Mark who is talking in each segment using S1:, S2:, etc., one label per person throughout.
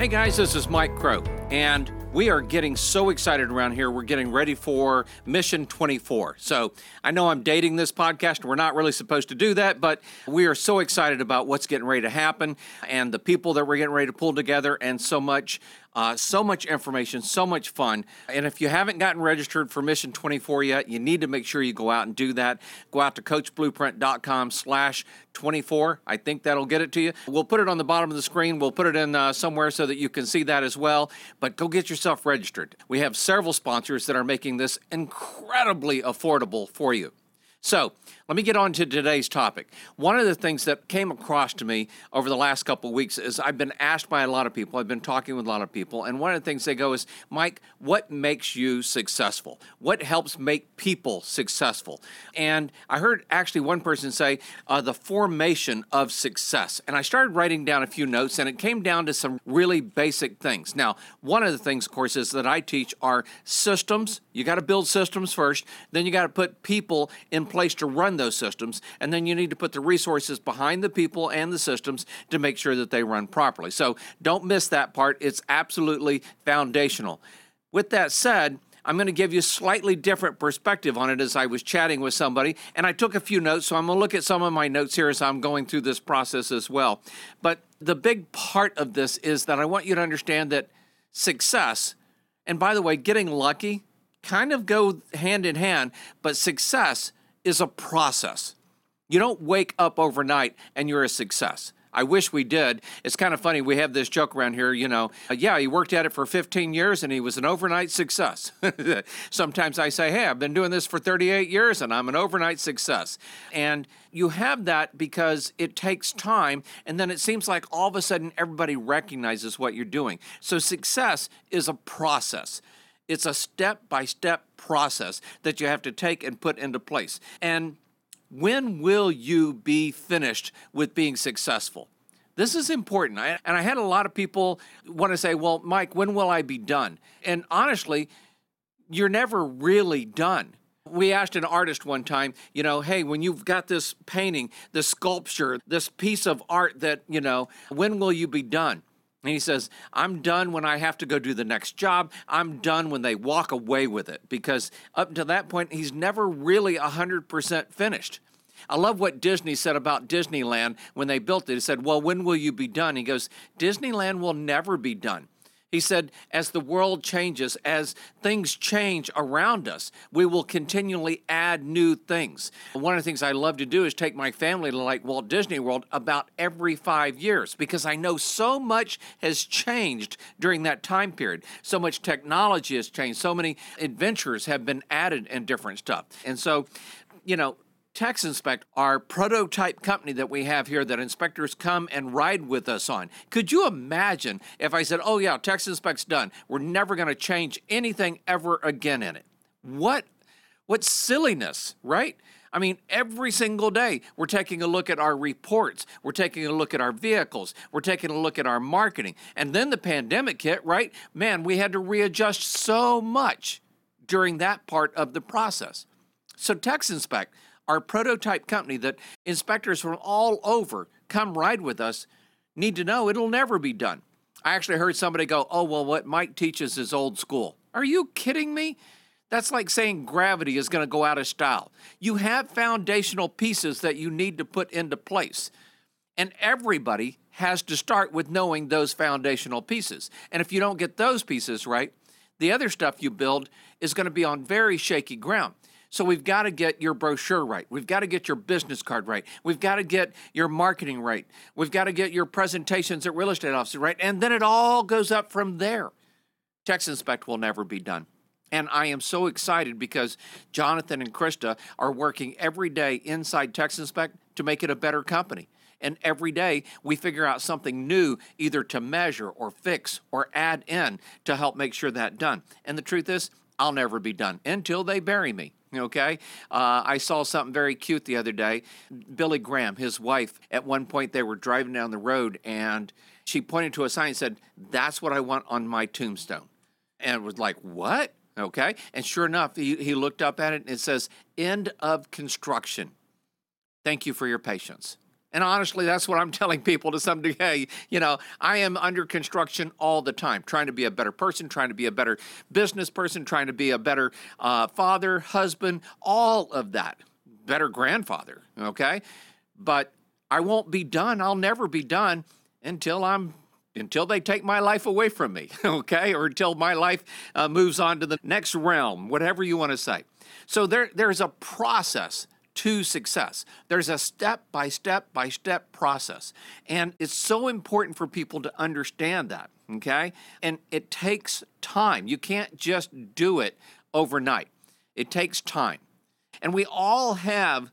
S1: Hey guys, this is Mike Crow, and we are getting so excited around here. We're getting ready for Mission 24. So I know I'm dating this podcast. We're not really supposed to do that, but we are so excited about what's getting ready to happen and the people that we're getting ready to pull together, and so much uh, so much information, so much fun. And if you haven't gotten registered for Mission 24 yet, you need to make sure you go out and do that. Go out to coachblueprint.com slash 24. I think that'll get it to you. We'll put it on the bottom of the screen. We'll put it in uh, somewhere so that you can see that as well. But go get yourself registered. We have several sponsors that are making this incredibly affordable for you. So, let me get on to today's topic. One of the things that came across to me over the last couple weeks is I've been asked by a lot of people, I've been talking with a lot of people, and one of the things they go is, Mike, what makes you successful? What helps make people successful? And I heard actually one person say, uh, the formation of success. And I started writing down a few notes, and it came down to some really basic things. Now, one of the things, of course, is that I teach are systems. You got to build systems first, then you got to put people in place to run those systems, and then you need to put the resources behind the people and the systems to make sure that they run properly. So don't miss that part. It's absolutely foundational. With that said, I'm going to give you a slightly different perspective on it as I was chatting with somebody. And I took a few notes, so I'm going to look at some of my notes here as I'm going through this process as well. But the big part of this is that I want you to understand that success, and by the way, getting lucky kind of go hand in hand, but success is a process. You don't wake up overnight and you're a success. I wish we did. It's kind of funny. We have this joke around here, you know, uh, yeah, he worked at it for 15 years and he was an overnight success. Sometimes I say, hey, I've been doing this for 38 years and I'm an overnight success. And you have that because it takes time and then it seems like all of a sudden everybody recognizes what you're doing. So success is a process. It's a step by step process that you have to take and put into place. And when will you be finished with being successful? This is important. I, and I had a lot of people want to say, well, Mike, when will I be done? And honestly, you're never really done. We asked an artist one time, you know, hey, when you've got this painting, this sculpture, this piece of art that, you know, when will you be done? And he says, I'm done when I have to go do the next job. I'm done when they walk away with it because up to that point, he's never really 100% finished. I love what Disney said about Disneyland when they built it. He said, Well, when will you be done? He goes, Disneyland will never be done. He said, as the world changes, as things change around us, we will continually add new things. One of the things I love to do is take my family to like Walt Disney World about every five years because I know so much has changed during that time period. So much technology has changed. So many adventures have been added and different stuff. And so, you know, Tex Inspect, our prototype company that we have here that inspectors come and ride with us on. Could you imagine if I said, oh, yeah, Tex Inspect's done. We're never going to change anything ever again in it? What, what silliness, right? I mean, every single day we're taking a look at our reports, we're taking a look at our vehicles, we're taking a look at our marketing. And then the pandemic hit, right? Man, we had to readjust so much during that part of the process. So, Tex Inspect, our prototype company that inspectors from all over come ride with us need to know it'll never be done. I actually heard somebody go, Oh, well, what Mike teaches is old school. Are you kidding me? That's like saying gravity is going to go out of style. You have foundational pieces that you need to put into place. And everybody has to start with knowing those foundational pieces. And if you don't get those pieces right, The other stuff you build is going to be on very shaky ground. So we've got to get your brochure right. We've got to get your business card right. We've got to get your marketing right. We've got to get your presentations at real estate offices right. And then it all goes up from there. Tex Inspect will never be done. And I am so excited because Jonathan and Krista are working every day inside Tex Inspect to make it a better company. And every day we figure out something new, either to measure or fix or add in to help make sure that done. And the truth is, I'll never be done until they bury me. Okay. Uh, I saw something very cute the other day. Billy Graham, his wife, at one point they were driving down the road and she pointed to a sign and said, That's what I want on my tombstone. And it was like, What? Okay. And sure enough, he, he looked up at it and it says, End of construction. Thank you for your patience. And honestly, that's what I'm telling people to some degree. You know, I am under construction all the time, trying to be a better person, trying to be a better business person, trying to be a better uh, father, husband, all of that. Better grandfather, okay? But I won't be done. I'll never be done until I'm until they take my life away from me, okay? Or until my life uh, moves on to the next realm, whatever you want to say. So there, there's a process to success. There's a step by step by step process. And it's so important for people to understand that, okay? And it takes time. You can't just do it overnight, it takes time. And we all have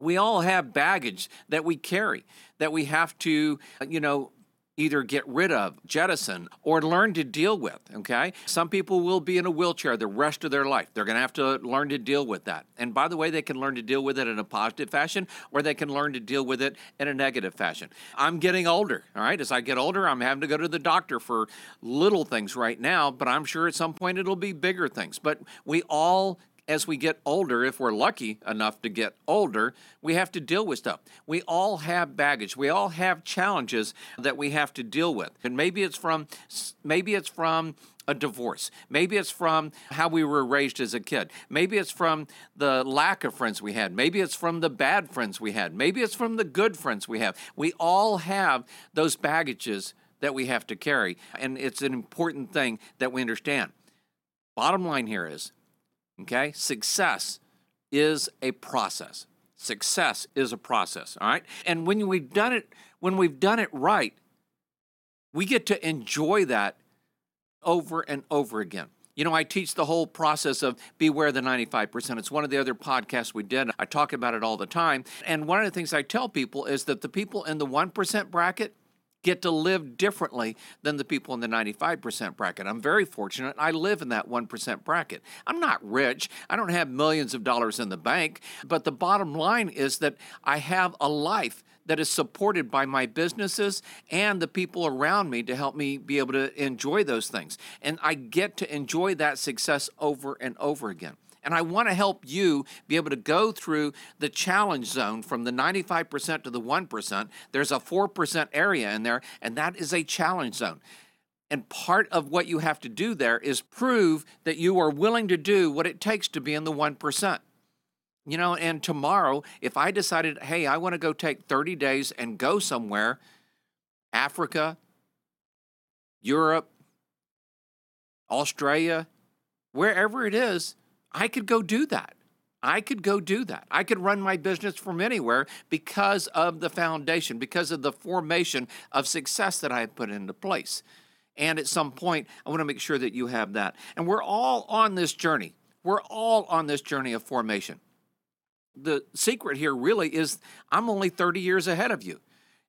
S1: we all have baggage that we carry that we have to you know either get rid of, jettison, or learn to deal with. Okay? Some people will be in a wheelchair the rest of their life. They're going to have to learn to deal with that. And by the way, they can learn to deal with it in a positive fashion or they can learn to deal with it in a negative fashion. I'm getting older. All right? As I get older, I'm having to go to the doctor for little things right now, but I'm sure at some point it'll be bigger things. But we all as we get older, if we're lucky enough to get older, we have to deal with stuff. We all have baggage. We all have challenges that we have to deal with. And maybe it's from maybe it's from a divorce. Maybe it's from how we were raised as a kid. Maybe it's from the lack of friends we had. Maybe it's from the bad friends we had. Maybe it's from the good friends we have. We all have those baggages that we have to carry, and it's an important thing that we understand. Bottom line here is Okay? Success is a process. Success is a process, all right? And when we've done it when we've done it right, we get to enjoy that over and over again. You know, I teach the whole process of beware the 95%. It's one of the other podcasts we did. I talk about it all the time. And one of the things I tell people is that the people in the 1% bracket, get to live differently than the people in the 95% bracket. I'm very fortunate. I live in that 1% bracket. I'm not rich. I don't have millions of dollars in the bank, but the bottom line is that I have a life that is supported by my businesses and the people around me to help me be able to enjoy those things. And I get to enjoy that success over and over again. And I want to help you be able to go through the challenge zone from the 95% to the 1%. There's a 4% area in there, and that is a challenge zone. And part of what you have to do there is prove that you are willing to do what it takes to be in the 1%. You know, and tomorrow, if I decided, hey, I want to go take 30 days and go somewhere, Africa, Europe, Australia, wherever it is, I could go do that. I could go do that. I could run my business from anywhere because of the foundation, because of the formation of success that I put into place. And at some point, I want to make sure that you have that. And we're all on this journey. We're all on this journey of formation. The secret here really is I'm only 30 years ahead of you.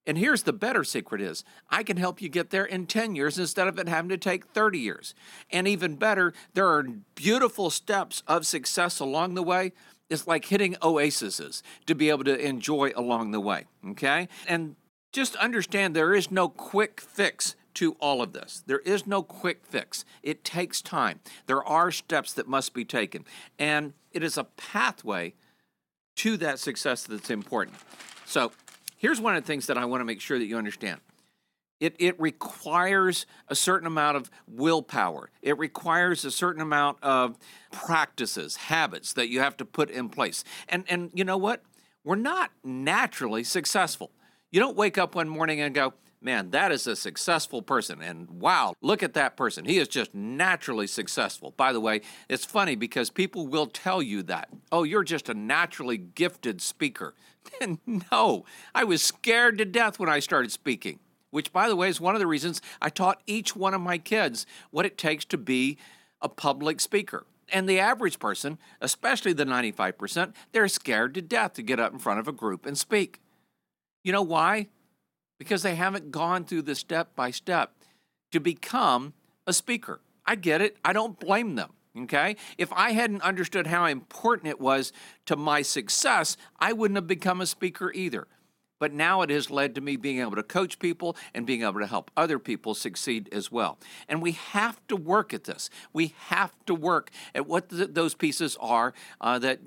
S1: And here's the better secret is I can help you get there in 10 years instead of it having to take 30 years. And even better, there are beautiful steps of success along the way. It's like hitting oases to be able to enjoy along the way. Okay? And just understand there is no quick fix to all of this. There is no quick fix. It takes time. There are steps that must be taken. And it is a pathway to that success that's important. So, Here's one of the things that I want to make sure that you understand. It, it requires a certain amount of willpower. It requires a certain amount of practices, habits that you have to put in place. And, and you know what? We're not naturally successful. You don't wake up one morning and go, man, that is a successful person. And wow, look at that person. He is just naturally successful. By the way, it's funny because people will tell you that. Oh, you're just a naturally gifted speaker. And no, I was scared to death when I started speaking, which, by the way, is one of the reasons I taught each one of my kids what it takes to be a public speaker. And the average person, especially the 95%, they're scared to death to get up in front of a group and speak. You know why? Because they haven't gone through the step by step to become a speaker. I get it. I don't blame them. Okay? If I hadn't understood how important it was to my success, I wouldn't have become a speaker either. But now it has led to me being able to coach people and being able to help other people succeed as well. And we have to work at this. We have to work at what th- those pieces are uh, that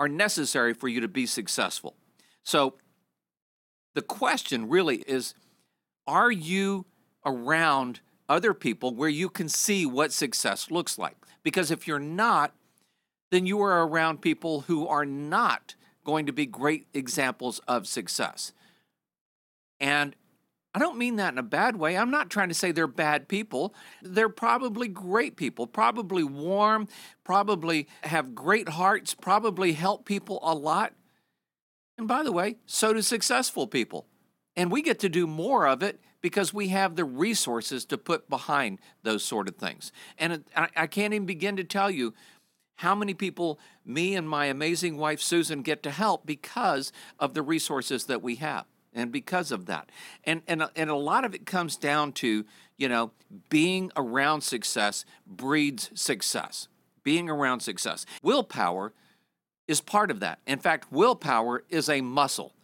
S1: are necessary for you to be successful. So the question really is are you around other people where you can see what success looks like? Because if you're not, then you are around people who are not going to be great examples of success. And I don't mean that in a bad way. I'm not trying to say they're bad people. They're probably great people, probably warm, probably have great hearts, probably help people a lot. And by the way, so do successful people. And we get to do more of it because we have the resources to put behind those sort of things. And I can't even begin to tell you how many people me and my amazing wife Susan get to help because of the resources that we have and because of that. And and and a lot of it comes down to, you know, being around success breeds success. Being around success. Willpower is part of that. In fact, willpower is a muscle.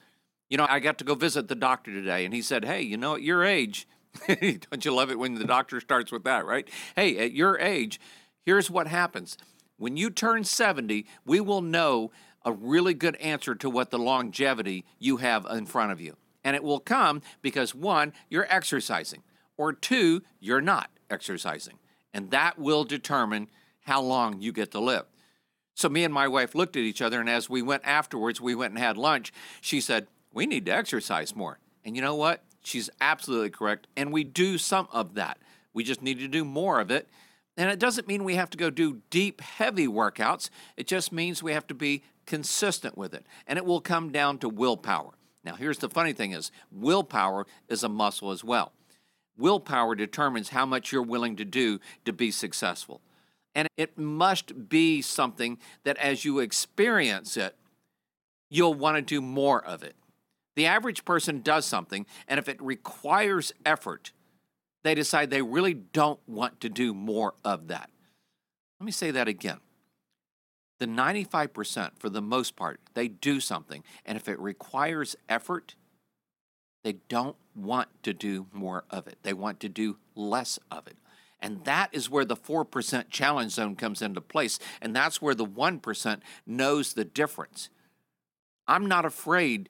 S1: You know, I got to go visit the doctor today, and he said, Hey, you know, at your age, don't you love it when the doctor starts with that, right? Hey, at your age, here's what happens. When you turn 70, we will know a really good answer to what the longevity you have in front of you. And it will come because one, you're exercising, or two, you're not exercising. And that will determine how long you get to live. So me and my wife looked at each other, and as we went afterwards, we went and had lunch. She said, we need to exercise more. And you know what? She's absolutely correct. And we do some of that. We just need to do more of it. And it doesn't mean we have to go do deep, heavy workouts. It just means we have to be consistent with it. And it will come down to willpower. Now, here's the funny thing is willpower is a muscle as well. Willpower determines how much you're willing to do to be successful. And it must be something that as you experience it, you'll want to do more of it. The average person does something, and if it requires effort, they decide they really don't want to do more of that. Let me say that again. The 95%, for the most part, they do something, and if it requires effort, they don't want to do more of it. They want to do less of it. And that is where the 4% challenge zone comes into place. And that's where the 1% knows the difference. I'm not afraid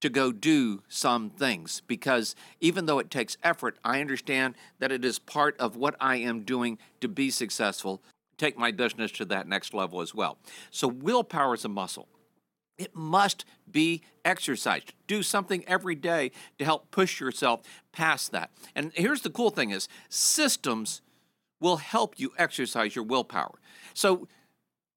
S1: to go do some things because even though it takes effort, I understand that it is part of what I am doing to be successful, take my business to that next level as well. So, willpower is a muscle. It must be exercised. Do something every day to help push yourself past that. And here's the cool thing is systems will help you exercise your willpower. So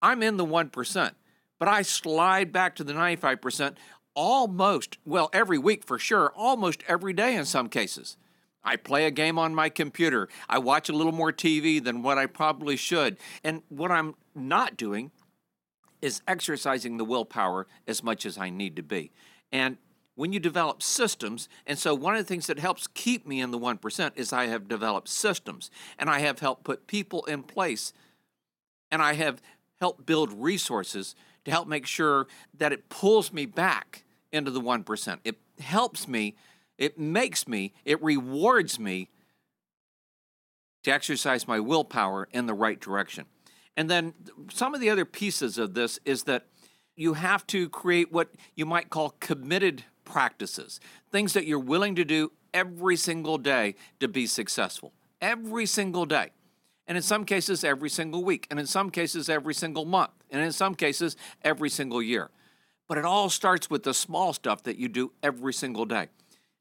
S1: I'm in the 1%, but I slide back to the 95% almost, well, every week for sure, almost every day in some cases. I play a game on my computer. I watch a little more TV than what I probably should. And what I'm not doing is exercising the willpower as much as I need to be. And when you develop systems, and so one of the things that helps keep me in the 1% is I have developed systems and I have helped put people in place and I have helped build resources to help make sure that it pulls me back into the 1%. It helps me, it makes me, it rewards me to exercise my willpower in the right direction. And then some of the other pieces of this is that you have to create what you might call committed practices, things that you're willing to do every single day to be successful. Every single day. And in some cases, every single week. And in some cases, every single month. And in some cases, every single year. But it all starts with the small stuff that you do every single day.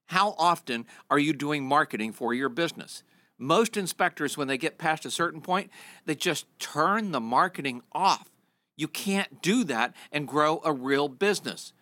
S1: How often are you doing marketing for your business? Most inspectors, when they get past a certain point, they just turn the marketing off. You can't do that and grow a real business.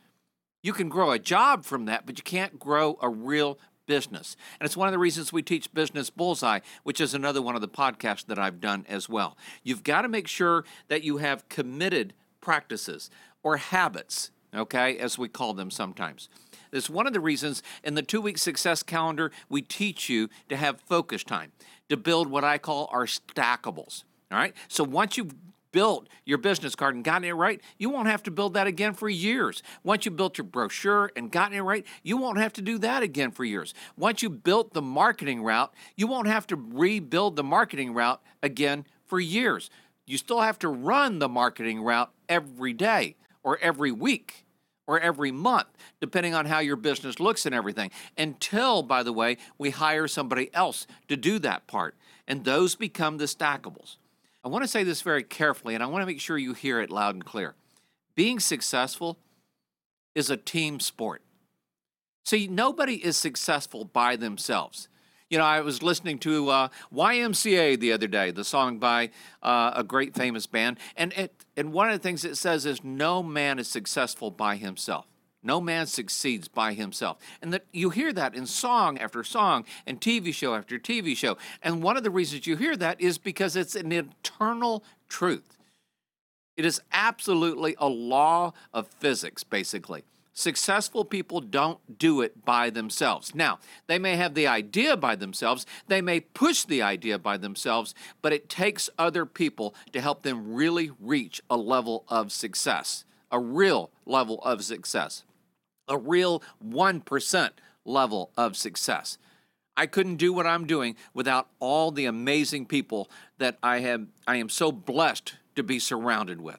S1: You can grow a job from that, but you can't grow a real business. And it's one of the reasons we teach Business Bullseye, which is another one of the podcasts that I've done as well. You've got to make sure that you have committed practices or habits, okay, as we call them sometimes. It's one of the reasons in the two week success calendar, we teach you to have focus time, to build what I call our stackables. All right. So once you've built your business card and gotten it right, you won't have to build that again for years. Once you built your brochure and gotten it right, you won't have to do that again for years. Once you built the marketing route, you won't have to rebuild the marketing route again for years. You still have to run the marketing route every day or every week or every month, depending on how your business looks and everything, until, by the way, we hire somebody else to do that part. And those become the stackables. I want to say this very carefully, and I want to make sure you hear it loud and clear. Being successful is a team sport. See, nobody is successful by themselves. You know, I was listening to uh, YMCA the other day, the song by uh, a great famous band, and it, and one of the things it says is, "No man is successful by himself." No man succeeds by himself. And that you hear that in song after song and TV show after TV show. And one of the reasons you hear that is because it's an eternal truth. It is absolutely a law of physics, basically. Successful people don't do it by themselves. Now, they may have the idea by themselves, they may push the idea by themselves, but it takes other people to help them really reach a level of success, a real level of success a real 1% level of success. I couldn't do what I'm doing without all the amazing people that I have I am so blessed to be surrounded with.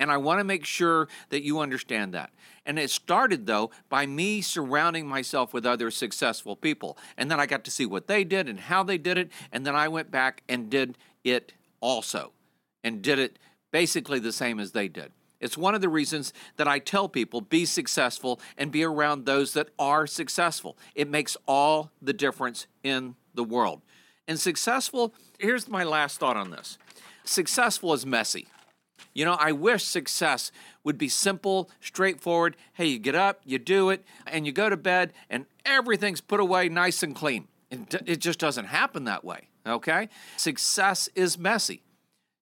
S1: And I want to make sure that you understand that. And it started though by me surrounding myself with other successful people. And then I got to see what they did and how they did it, and then I went back and did it also and did it basically the same as they did. It's one of the reasons that I tell people be successful and be around those that are successful. It makes all the difference in the world. And successful, here's my last thought on this successful is messy. You know, I wish success would be simple, straightforward. Hey, you get up, you do it, and you go to bed, and everything's put away nice and clean. It, just doesn't happen that way, okay? Success is messy.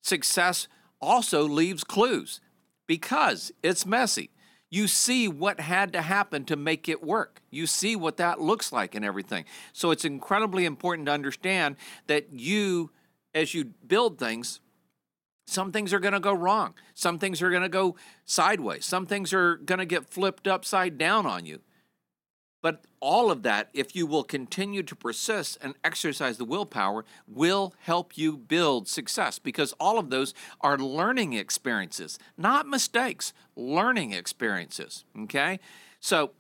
S1: Success also leaves clues because it's messy. You see what had to happen to make it work. You see what that looks like and everything. So it's incredibly important to understand that you, as you build things, some things are going to go wrong. Some things are going to go sideways. Some things are going to get flipped upside down on you. But all of that, if you will continue to persist and exercise the willpower, will help you build success because all of those are learning experiences, not mistakes, learning experiences. Okay? So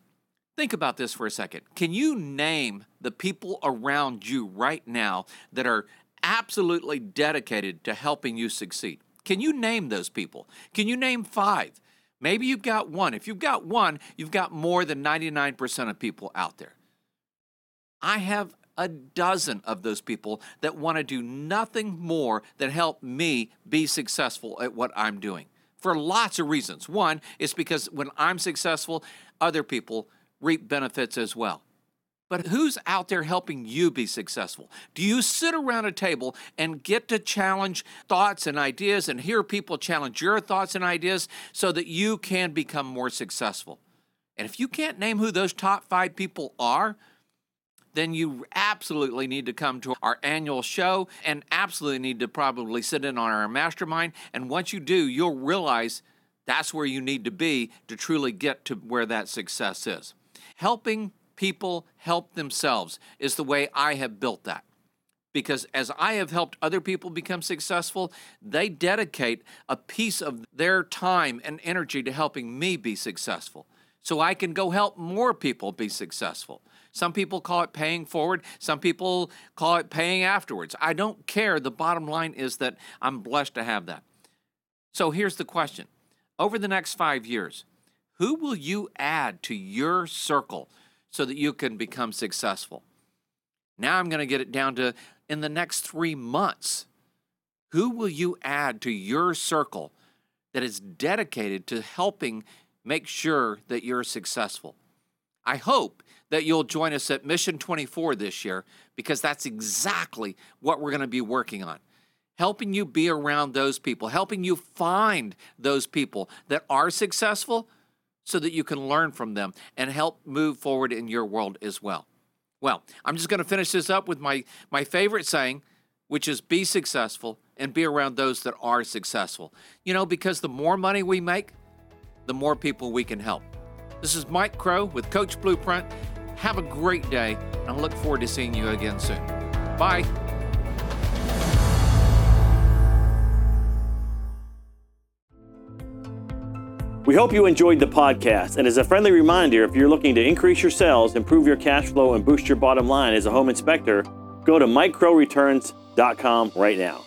S1: think about this for a second. Can you name the people around you right now that are absolutely dedicated to helping you succeed? Can you name those people? Can you name five? Maybe you've got one. If you've got one, you've got more than 99% of people out there. I have a dozen of those people that want to do nothing more than help me be successful at what I'm doing for lots of reasons. One is because when I'm successful, other people reap benefits as well. But who's out there helping you be successful? Do you sit around a table and get to challenge thoughts and ideas and hear people challenge your thoughts and ideas so that you can become more successful? And if you can't name who those top five people are, then you absolutely need to come to our annual show and absolutely need to probably sit in on our mastermind. And once you do, you'll realize that's where you need to be to truly get to where that success is. Helping people help themselves is the way I have built that. Because as I have helped other people become successful, they dedicate a piece of their time and energy to helping me be successful. So I can go help more people be successful. Some people call it paying forward, some people call it paying afterwards. I don't care. The bottom line is that I'm blessed to have that. So here's the question Over the next five years, who will you add to your circle so that you can become successful. Now I'm going to get it down to in the next three months. Who will you add to your circle that is dedicated to helping make sure that you're successful? I hope that you'll join us at Mission 24 this year because that's exactly what we're going to be working on. Helping you be around those people, helping you find those people that are successful so that you can learn from them and help move forward in your world as well. Well, I'm just going to finish this up with my, my favorite saying, which is be successful and be around those that are successful. You know, because the more money we make, the more people we can help. This is Mike Crow with Coach Blueprint. Have a great day, and I look forward to seeing you again soon. Bye.
S2: We hope you enjoyed the podcast. And as a friendly reminder, if you're looking to increase your sales, improve your cash flow, and boost your bottom line as a home inspector, go to mikecrowreturns.com right now.